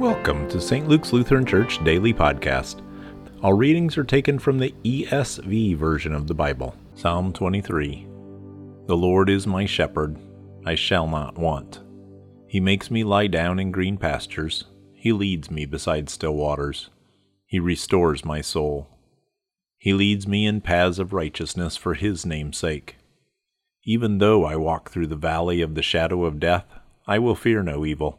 Welcome to St. Luke's Lutheran Church Daily Podcast. All readings are taken from the ESV version of the Bible. Psalm 23 The Lord is my shepherd, I shall not want. He makes me lie down in green pastures, He leads me beside still waters, He restores my soul. He leads me in paths of righteousness for His name's sake. Even though I walk through the valley of the shadow of death, I will fear no evil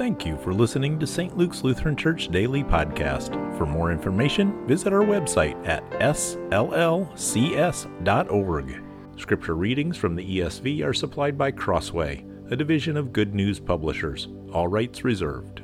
Thank you for listening to St. Luke's Lutheran Church Daily Podcast. For more information, visit our website at sllcs.org. Scripture readings from the ESV are supplied by Crossway, a division of Good News Publishers. All rights reserved.